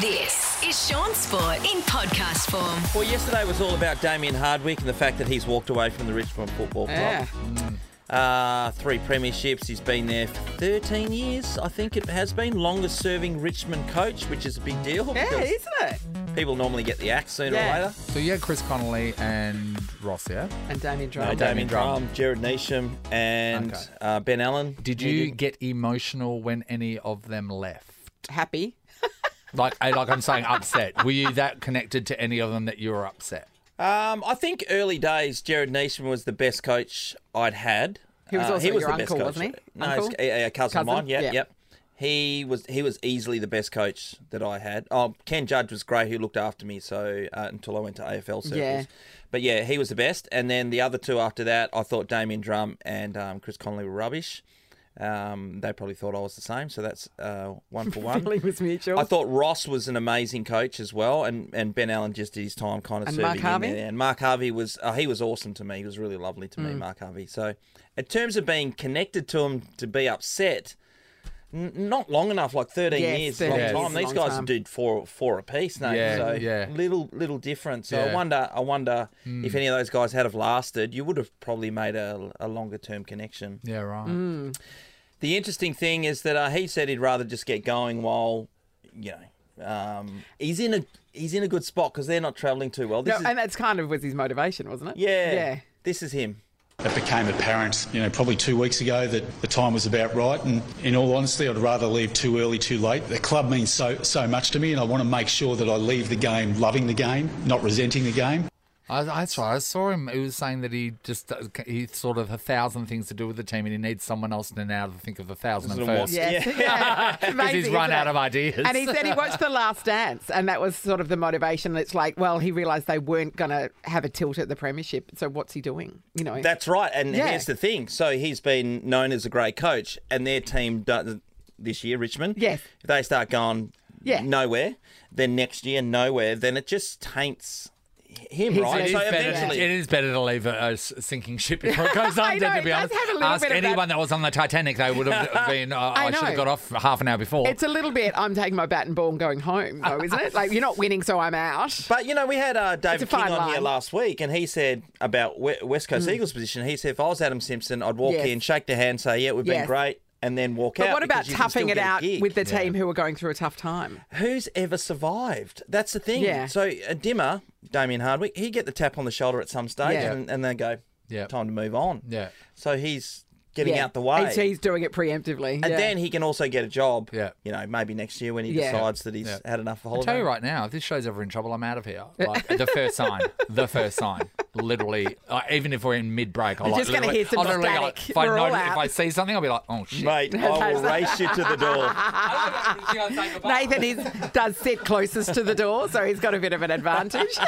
This is Shaun Sport in podcast form. Well, yesterday was all about Damien Hardwick and the fact that he's walked away from the Richmond Football Club. Yeah. Uh, three premierships. He's been there for 13 years. I think it has been longest serving Richmond coach, which is a big deal. Yeah, because isn't it? People normally get the axe sooner Yeah. or later. So you had Chris Connolly and Ross, yeah? And Damien No, Drum. Damien Drum. Drum, Gerard Neesham, and Okay. uh, Ben Allan. Did you get emotional when any of them left? Happy. Like, I- like I'm saying, upset. Were you that connected to any of them that you were upset? Um, I think early days, Gerard Neesham was the best coach I'd had. He was Uh, also he was your the best uncle, coach. wasn't he? No, Uncle? a, a cousin, of mine. Yep, Yeah. yep. He was he was easily the best coach that I had. Oh, Ken Judge was great. Who looked after me so uh, until I went to AFL circles. Yeah. But yeah, he was the best. And then the other two after that, I thought Damien Drum and um, Chris Connolly were rubbish. Um, they probably thought I was the same, so that's uh, one for one. Feeling was mutual. I thought Ross was an amazing coach as well, and, and Ben Allan just did his time kind of And serving Mark Harvey? there. And Mark Harvey was uh, he was awesome to me. He was really lovely to Mm. me, Mark Harvey. So, in terms of being connected to him to be upset, n- not long enough, like thirteen Yes, years, 13 long years time. These long guys time. do four four a piece, no? Yeah, so yeah. little little different. So I wonder, I wonder Hmm. if any of those guys had have lasted, you would have probably made a, a longer term connection. Yeah, right. Mm. The interesting thing is that uh, he said he'd rather just get going while, you know, um, he's in a he's in a good spot because they're not travelling too well. This No, is, and that's kind of was his motivation, wasn't it? yeah, Yeah. this is him. It became apparent, you know, probably two weeks ago that the time was about right. And in all honesty, I'd rather leave too early, too late. The club means so so much to me, and I want to make sure that I leave the game loving the game, not resenting the game. I, that's right. I saw him. He was saying that he just uh, he sort of a thousand things to do with the team, and he needs someone else to now to think of the thousand and Isn't it first. Yes. Yeah. Because Amazing, he's run out it? of ideas. And he said he watched The Last Dance, and that was sort of the motivation. It's like, well, he realised they weren't going to have a tilt at the premiership, so what's he doing? You know, That's right. And Yeah. here's the thing. So he's been known as a great coach, and their team does, this year, Richmond. Yes. If they start going Yeah. nowhere, then next year nowhere, then it just taints him, He's right? losing So better. eventually, it is better to leave a sinking ship before it goes I under. know, to it be does honest, have a little ask bit of that- anyone that was on the Titanic, they would have been. Uh, I, I should know. have got off half an hour before. it's a little bit. I'm taking my bat and ball and going home, though, isn't it? Like you're not winning, so I'm out. But you know, we had uh, David a King fine on here line. last week, and he said about we- West Coast Eagles' position. He said if I was Adam Simpson, I'd walk Yes. in, shake their hand, say, "Yeah, we've been great," and then walk But out. But what about because you can still toughing it out with the team who are going through a tough time? Who's ever survived? That's the thing. Yeah. So a Dimma, Damien Hardwick, he get the tap on the shoulder at some stage, Yeah. and, and they go, Yeah. time to move on. yeah. So he's getting Yeah. out the way. He's, he's doing it preemptively. and yeah. then he can also get a job. Yeah. You know, maybe next year when he Yeah. decides that he's Yeah. had enough of I'll tell you right now, if this show's ever in trouble, I'm out of here. Like the first sign, the first sign, literally. Uh, even if we're in mid break, I'll like, just gonna literally- hear some I'll literally, like, if I We're all know, out. if I see something, I'll be like, oh shit. Mate, I will race you to the door. Nathan is does sit closest to the door, so he's got a bit of an advantage.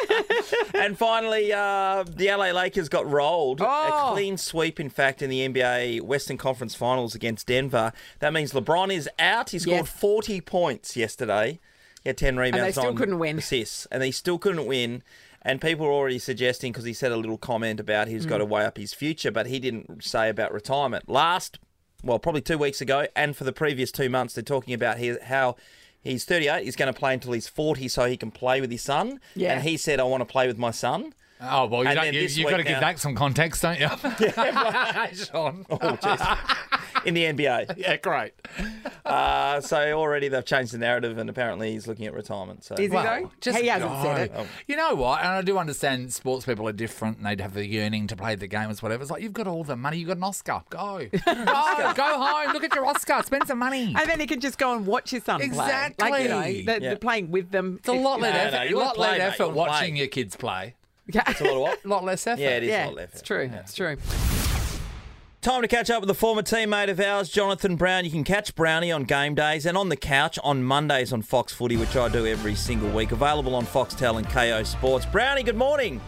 And finally, uh, the LA Lakers got rolled. Oh. A clean sweep, in fact, in the NBA Western Conference Finals against Denver. That means LeBron is out. He scored Yes. 40 points yesterday. He had 10 rebounds. And they still nine couldn't win. Assists, and they still couldn't win. And people are already suggesting, because he said a little comment about he's Mm. got to weigh up his future, but he didn't say about retirement. Last, well, probably two weeks ago, and for the previous two months, they're talking about he, how. He's 38. He's going to play until he's 40 so he can play with his son. Yeah. And he said, I want to play with my son. Oh well, you don't, you, you've got to give now- that some context, don't you? Yeah, Shaun. Oh, jeez. In the NBA. Yeah, great. Uh, so already they've changed the narrative, and apparently he's looking at retirement. So Is he though? just he hasn't said go. it. You know what? And I do understand sports people are different and they'd have the yearning to play the games, whatever. It's like you've got all the money, you've got an Oscar. Go. go, go home, look at your Oscar, spend some money. And then he can just go and watch his son play. Like, you know, Exactly. they're, Yeah. they're playing with them. It's a lot less no, effort, you wanna lot less play, mate, you effort watching play. your kids play. Yeah, It's a lot of what? A lot less effort. Yeah, it is a yeah lot of effort. it's true. Yeah. It's true. Time to catch up with a former teammate of ours, Jonathan Brown. You can catch Brownie on game days and on the couch on Mondays on Fox Footy, which I do every single week. Available on Foxtel and Kayo Sports. Brownie, good morning.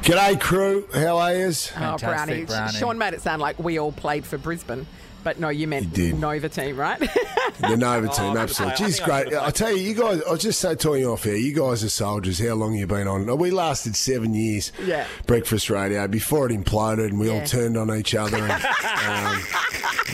G'day, crew. How are yous? Oh, Brownie. Brownie. Sean made it sound like we all played for Brisbane. But no, you meant did. Nova team, right? The Nova Oh, team, absolutely. think She's I great. I tell you, you guys. I was just so telling you off here. You guys are soldiers. How long you been on? We lasted seven years. Yeah. Breakfast radio before it imploded, and we all turned on each other. And, um,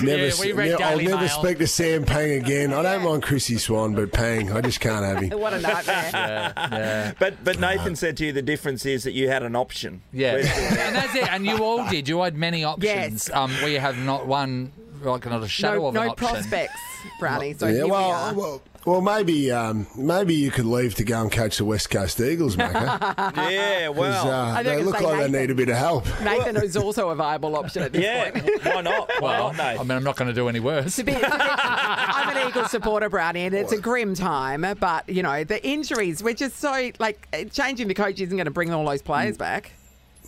never, Yeah, we read ne- I'll never Mail. speak to Sam Pang again. I don't mind Chrissy Swan, but Pang, I just can't have him. what a nightmare. But but Nathan said to you the difference is that you had an option. Yeah, and that's it. And you all did. You had many options. Yes. Um, we have not one, like not a shadow No, of an no option. prospects, Brownie. So yeah, here we well, are. well, well, maybe, um, maybe you could leave to go and coach the West Coast Eagles, Macca. yeah, well, uh, I they think look like like they Nathan. need a bit of help. Nathan is also a viable option at this yeah, point. why not? Why Well, not, Nathan? I mean, I'm not going to do any worse. To be- to be- I'm an Eagles supporter, Brownie, and it's a grim time. But you know the injuries, we're just so like changing the coach isn't going to bring all those players Mm. back.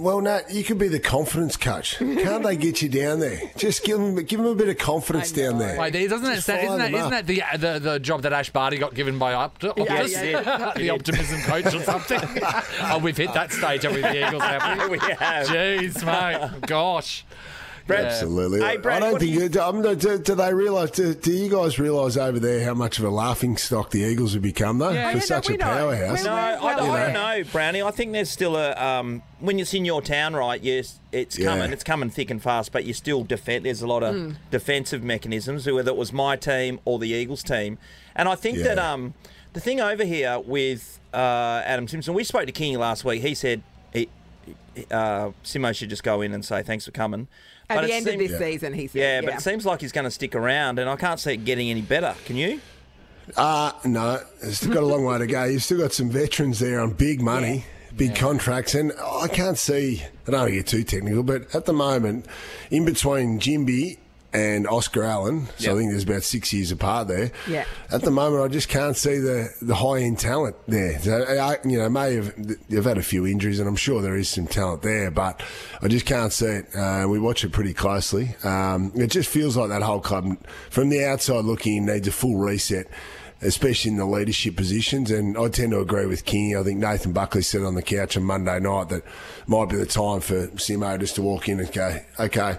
Well, Nat, you could be the confidence coach. Can't they get you down there? Just give them, give them a bit of confidence down know. there. Wait, doesn't that, Just isn't fire that, them isn't up. that the, the the job that Ash Barty got given by Opti- Optus? yeah. the optimism coach or something? oh, we've hit that stage with the Eagles, haven't we? we have. Jeez, mate. Gosh. Absolutely. Hey, Brad, I don't what do think. you- it- um, do, do they realise? Do, do you guys realise over there how much of a laughing stock the Eagles have become, though, Yeah, for yeah, such we a know. powerhouse? No, Well, I, don't, I don't know, Brownie. I think there's still a um, when it's in your town, right? Yes, it's Yeah. coming. It's coming thick and fast, but you still defend. There's a lot of Hmm. defensive mechanisms, whether it was my team or the Eagles team. And I think that um, the thing over here with uh, Adam Simpson, we spoke to Kingy last week. He said he, uh, Simo should just go in and say thanks for coming. At But the end seem- of this season, he said. Yeah, but it seems like he's going to stick around, and I can't see it getting any better. Can you? Uh, no, it's still got a long way to go. You've still got some veterans there on big money, big contracts, and I can't see. I don't want to get too technical, but at the moment, in between Jimby and Oscar Allen, so I think there's about six years apart there. Yeah. At the moment, I just can't see the, the high end talent there. So, I, you know, may have they've had a few injuries, and I'm sure there is some talent there, but I just can't see it. Uh, we watch it pretty closely. Um, it just feels like that whole club, from the outside looking, needs a full reset especially in the leadership positions. And I tend to agree with King. I think Nathan Buckley said on the couch on Monday night that might be the time for Simo just to walk in and go, okay,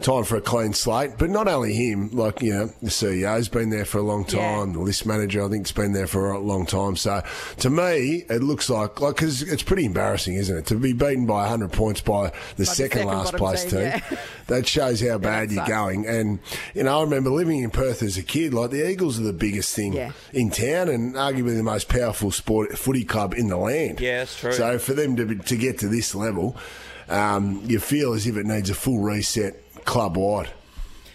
time for a clean slate. But not only him, like, you know, the CEO's been there for a long Yeah. time. The list manager, I think, has been there for a long time. So to me, it looks like, like, because it's pretty embarrassing, isn't it? To be beaten by 100 points by the second, second last place team, yeah. That shows how bad that you're sucks. going. And, you know, I remember living in Perth as a kid, like the Eagles are the biggest thing Yeah. In town and arguably the most powerful sport footy club in the land. Yeah, that's true. So for them to, be, to get to this level, um, you feel as if it needs a full reset club wide.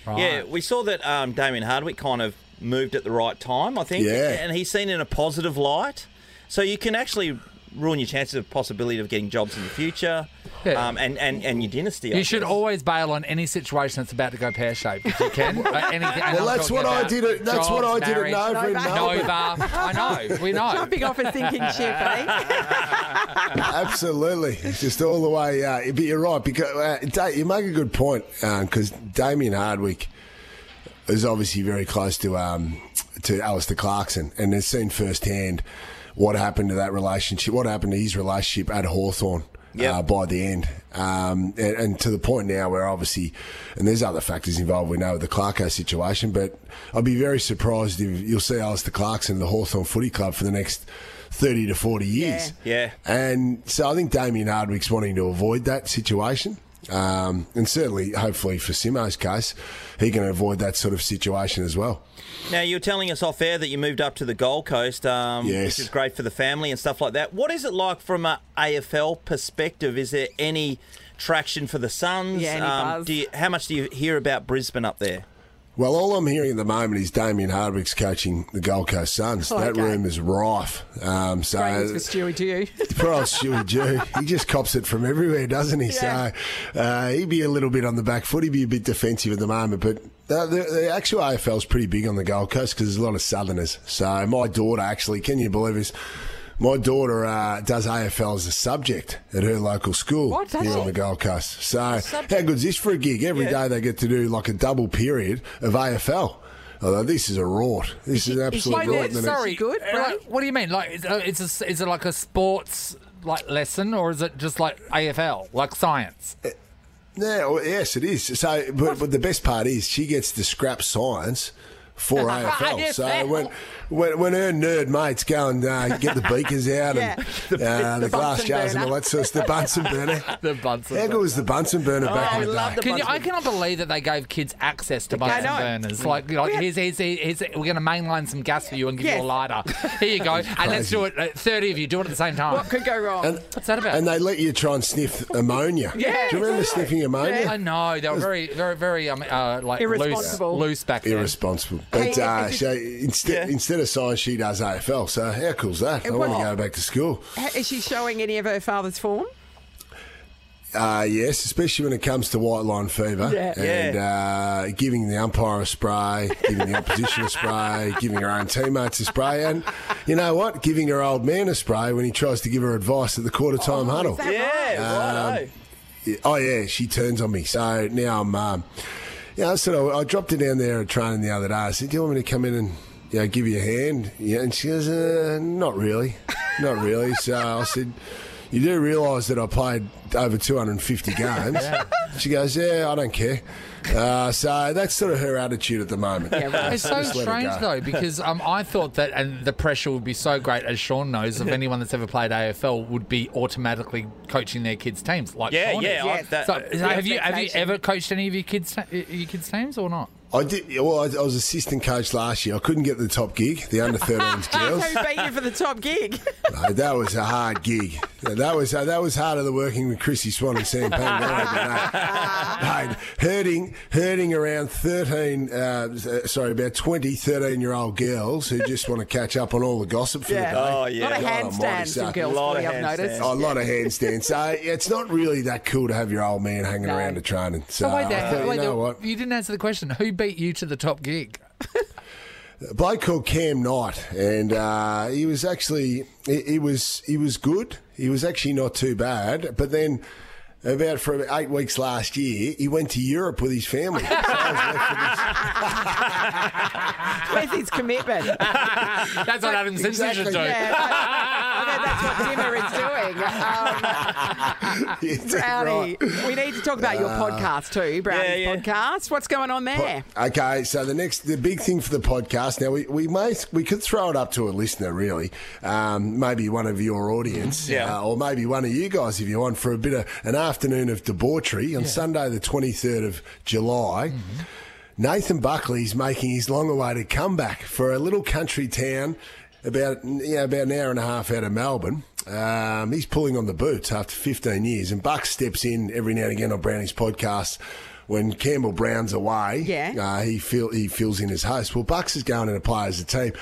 Yeah, we saw that um, Damien Hardwick kind of moved at the right time, I think. Yeah. And he's seen in a positive light. So you can actually ruin your chances of possibility of getting jobs in the future Yeah. um, and, and, and your dynasty. I You should guess. always bail on any situation that's about to go pear shaped if you can. Uh, anything, Well, that's what I did at- that's what I did at marriage, Nova in Nova. Melbourne. Nova. I know. We know. Jumping off a sinking ship, eh? Absolutely, it's just all the way. Uh, but you're right because uh, Da- you make a good point because Damien Hardwick is obviously very close to um, to Alastair Clarkson and has seen firsthand what happened to that relationship, what happened to his relationship at Hawthorn. Yep. Uh, by the end, um, and, and to the point now where obviously, and there's other factors involved. We know with the Clarko situation, but I'd be very surprised if you'll see Alastair Clarkson in the Hawthorn Footy Club for the next thirty to forty years. Yeah. And so I think Damien Hardwick's wanting to avoid that situation. Um, and certainly, hopefully, for Simo's case, he can avoid that sort of situation as well. Now, you were telling us off air that you moved up to the Gold Coast, um, Yes. which is great for the family and stuff like that. What is it like from a AFL perspective? Is there any traction for the Suns? Yeah, any um, buzz? do you, how much do you hear about Brisbane up there? Well, all I'm hearing at the moment is Damien Hardwick's coaching the Gold Coast Suns. Oh, that okay. room is rife. Um, so Great for Stewie too. Poor old Stewie Dew. He just cops it from everywhere, doesn't he? Yeah. So uh, he'd be a little bit on the back foot. He'd be a bit defensive at the moment. But the, the, the actual AFL is pretty big on the Gold Coast because there's a lot of Southerners. So my daughter, actually, can you believe this? My daughter uh, does AFL as a subject at her local school What, does here she? on the Gold Coast. So how good's this for a gig? Every day they get to do like a double period of AFL. Although this is a rort. This is, an absolute Wait, rort. wait, in sorry. good, Uh, Brady? what do you mean? Like, is, uh, it's a, is it like a sports like lesson, or is it just like AFL, like science? Yeah, well, yes, it is. So, but, but the best part is she gets to scrap science for AFL. So when, when when her nerd mates go and uh, get the beakers out Yeah. and uh, the, the glass Bunsen jars and all that sort of stuff, the Bunsen burner. The Bunsen How good was the Bunsen burner back I in the day? the Can you, I cannot believe that they gave kids access to Bunsen know. burners. Like, like had- here's, here's, here's, we're going to mainline some gas for you and give Yes. you a lighter. Here you go. and let's do it. Uh, 30 of you, do it at the same time. What could go wrong? And, What's that about? and they let you try and sniff ammonia. Yeah, Do you remember sniffing ammonia? I know. They were very, very, very um, uh, like loose, Irresponsible. loose back then. Irresponsible. But Hey, uh, if so instead, Yeah. instead of science, she does AFL. So how cool's that? I want to go back to school. Is she showing any of her father's form? Uh, yes, especially when it comes to white line fever Yeah. and uh, giving the umpire a spray, giving the opposition a spray, giving her own teammates a spray, and you know what? Giving her old man a spray when he tries to give her advice at the quarter time huddle. that Yeah, righto. Yeah, Oh yeah, she turns on me. So now I'm, um, yeah. I said I, I dropped her down there at training the other day. I said, "Do you want me to come in and you know, give you a hand?" Yeah, and she goes, uh, "Not really, not really." So I said. You do realise that I played over 250 games. She goes, Yeah, I don't care. Uh, so that's sort of her attitude at the moment. Yeah, right. It's so Just let it strange though, because um, I thought that, and the pressure would be so great, as Shaun knows, of anyone that's ever played AFL would be automatically coaching their kids' teams, like Yeah, Shaun yeah. is. I- Yes. that- So, so have you have you ever coached any of your kids your kids' teams or not? I did. Well, I, I was assistant coach last year. I couldn't get the top gig, the under 13s girls. Who beat you for the top gig? No, that was a hard gig. That was uh, that was harder than working with Chrissy Swan and Sam Pangaro. Mate, herding herding around thirteen, uh, sorry, about 20, 13 year old girls who just want to catch up on all the gossip for Yeah. the day. Oh, A lot yeah. of handstands from girls, Lot of I've noticed. handstands. A lot of handstands. So it's not really that cool to have your old man hanging No. around to training. So Oh, wait there, thought, wait you there. know what? You didn't answer the question. Who beat you to the top gig? A bloke called Cam Knight, and uh, he was actually he, he was he was good. He was actually not too bad, but then. About for about eight weeks last year, he went to Europe with his family. So I was left with Where's his commitment? That's what Adam Simpson should Exactly. do. Yeah, I bet that's what Dimma is doing. Um, Brownie, Right. we need to talk about your podcast too, Brownie's Yeah, yeah. podcast. What's going on there? Okay, so the next, the big thing for the podcast now, we, we may we could throw it up to a listener, really, um, maybe one of your audience, Yeah. uh, or maybe one of you guys if you want for a bit of an afternoon of debauchery on Sunday, the twenty third of July. Nathan Buckley's making his long-awaited comeback for a little country town about you know, about an hour and a half out of Melbourne. Um, he's pulling on the boots after 15 years, and Buck steps in every now and again on Brownie's podcast when Campbell Brown's away. Yeah. uh, he fill, he fills in as host. Well, Bucks is going in to play as a team.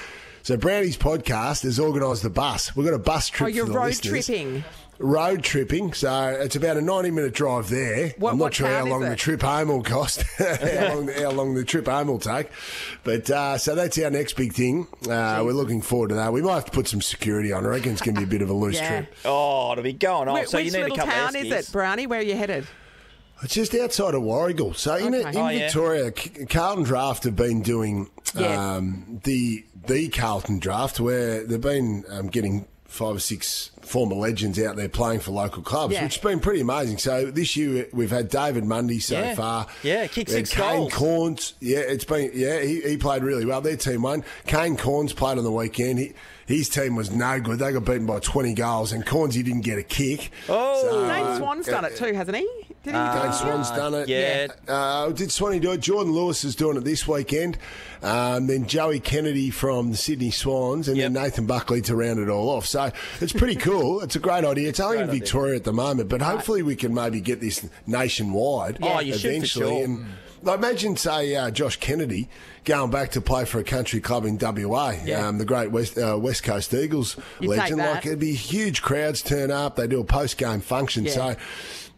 So Brownie's podcast has organised a bus. We've got a bus trip. Oh, you're the road listeners. tripping. Road tripping, so it's about a ninety-minute drive there. What- I'm not what sure how town is long the trip home will cost, how, long, how long the trip home will take. But uh, so that's our next big thing. Uh, we're looking forward to that. We might have to put some security on. I reckon it's going to be a bit of a loose Yeah. trip. Oh, to be going on. Wh- so you need a little couple town is it, Brownie? Where are you headed? It's just outside of Warragul. So in, Okay. in Oh, yeah. Victoria, C- Carlton Draught have been doing Yes. um, the the Carlton Draught, where they've been um, getting five or six former legends out there playing for local clubs, Yeah. which has been pretty amazing. So this year we've had David Mundy so Yeah. far. Yeah, kicked six Kane goals. Corns. Yeah, it's been yeah he, he played really well. Their team won. Kane Cornes played on the weekend. He, his team was no good. They got beaten by 20 goals, and Cornes he didn't get a kick. Oh. So, Dane uh, Swan's done it too, hasn't he? Did he? Dane do? Swan's done it. yeah. Uh, did Swanee do it? Jordan Lewis is doing it this weekend. Um, then Joey Kennedy from the Sydney Swans, and Yep. then Nathan Buckley to round it all off. So it's pretty cool. it's a great idea. It's only in idea. Victoria at the moment, but hopefully we can maybe get this nationwide. Oh, you should for sure. And I imagine, say, uh, Josh Kennedy going back to play for a country club in WA, Yeah. um, the great West uh, West Coast Eagles You take legend. Like it'd be huge crowds turn up. They do a post game function. Yeah. So.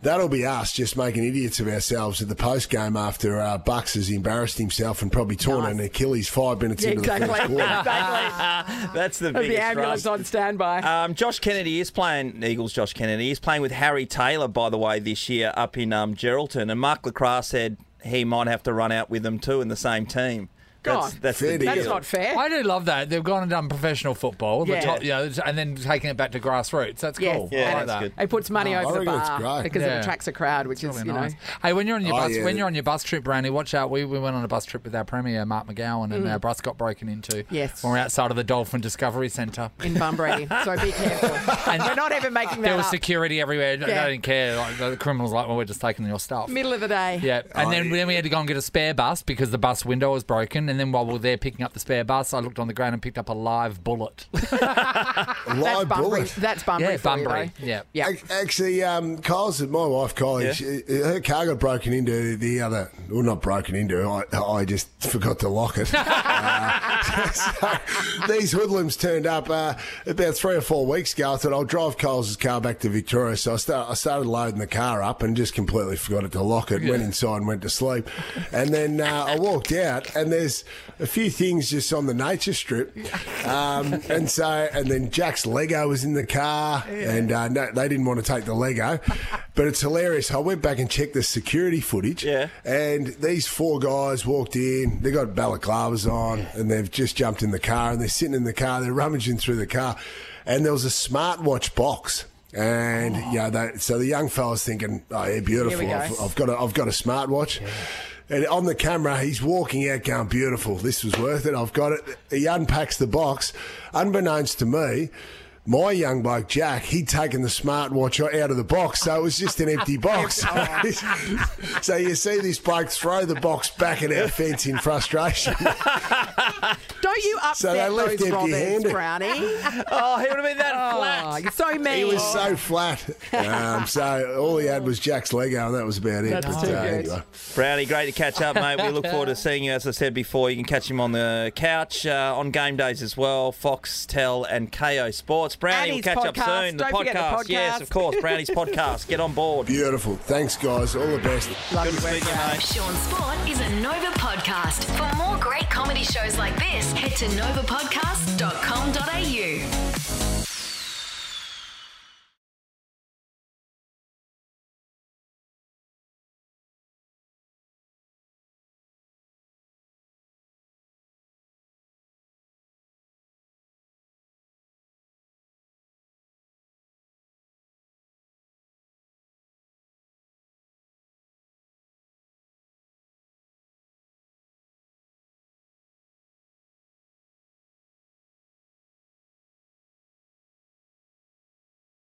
That'll be us just making idiots of ourselves at the post game after uh, Bucks has embarrassed himself and probably torn Nice. an Achilles five minutes Yeah, into exactly. the first quarter. exactly. That's the There'll be biggest ambulance thrust. on standby. Um, Josh Kennedy is playing Eagles. Josh Kennedy is playing with Harry Taylor, by the way, this year up in um, Geraldton. And Mark LeCras said he might have to run out with them too in the same team. That's, God, that's Fair the dinkum. that's not fair. I do love that. They've gone and done professional football, the Yeah. top, you know, and then taking it back to grassroots. That's Yes. cool. Yeah, I like that's that. good. It puts money Oh, I over the reckon it's bar great. because Yeah. it attracts a crowd, which is Really you know. Hey, when you're on your Oh, bus, yeah. when you're on your bus trip, Brandy, watch out. We, we went on a bus trip with our premier, Mark McGowan, and our bus got broken into. Mm. Yes. when we're outside of the Dolphin Discovery Centre. in Bunbury. so be careful. and we're not even making that There was up. security everywhere. They Yeah. didn't care. Like, the criminals like, well, we're just taking your stuff. Middle of the day. Yeah, and Oh, then, then we had to go and get a spare bus because the bus window was broken. And then while we were there picking up the spare bus, I looked on the ground and picked up a live bullet. A That's live Bunbury. bullet. That's Bunbury. yeah, for you, Bunbury. Yeah. Yeah. Actually, um, Kyle's my wife, Kylie. Yeah. She, her car got broken into the other. Well, not broken into. I, I just forgot to lock it. Uh, so these hoodlums turned up uh, about three or four weeks ago. I thought I'll drive Kyle's car back to Victoria. So I, start, I started loading the car up and just completely forgot it to lock it. Went inside and went to sleep. And then uh, I walked out and there's a few things just on the nature strip. Um, and so, and then Jack's Lego was in the car, and uh, no, they didn't want to take the Lego. But it's hilarious. I went back and checked the security footage. Yeah. And these four guys walked in. They got balaclavas on, and they've just jumped in the car, and they're sitting in the car. They're rummaging through the car, and there was a smartwatch box. And oh. yeah, they, so the young fella's thinking, "Oh, yeah, beautiful! Go. I've, I've got a, I've got a smartwatch." And on the camera, he's walking out, going, "Beautiful! This was worth it. I've got it." He unpacks the box. Unbeknownst to me, my young bloke Jack, he'd taken the smartwatch out of the box, so it was just an empty box. so you see this bloke throw the box back at our fence in frustration. Don't you upset So they left those Roberts, empty-handed. Brownie? Oh, he would have been that Oh, flat. you're so mean. He was so flat. Um, so all he had was Jack's Lego, and that was about it. That's But, too uh, good. anyway. Brownie, great to catch up, mate. We look forward to seeing you. As I said before, you can catch him on the couch uh, on game days as well. Fox, Tel, and Kayo Sports. Brownie, And we'll his catch up podcast. soon. The Don't forget the podcast, yes, of course. Brownie's podcast. Get on board. Beautiful. Thanks, guys. All the best. Love Good you, to speak to you, mate. Shaun Sport is a Nova podcast. For more great comedy shows like this, head to novapodcast.com.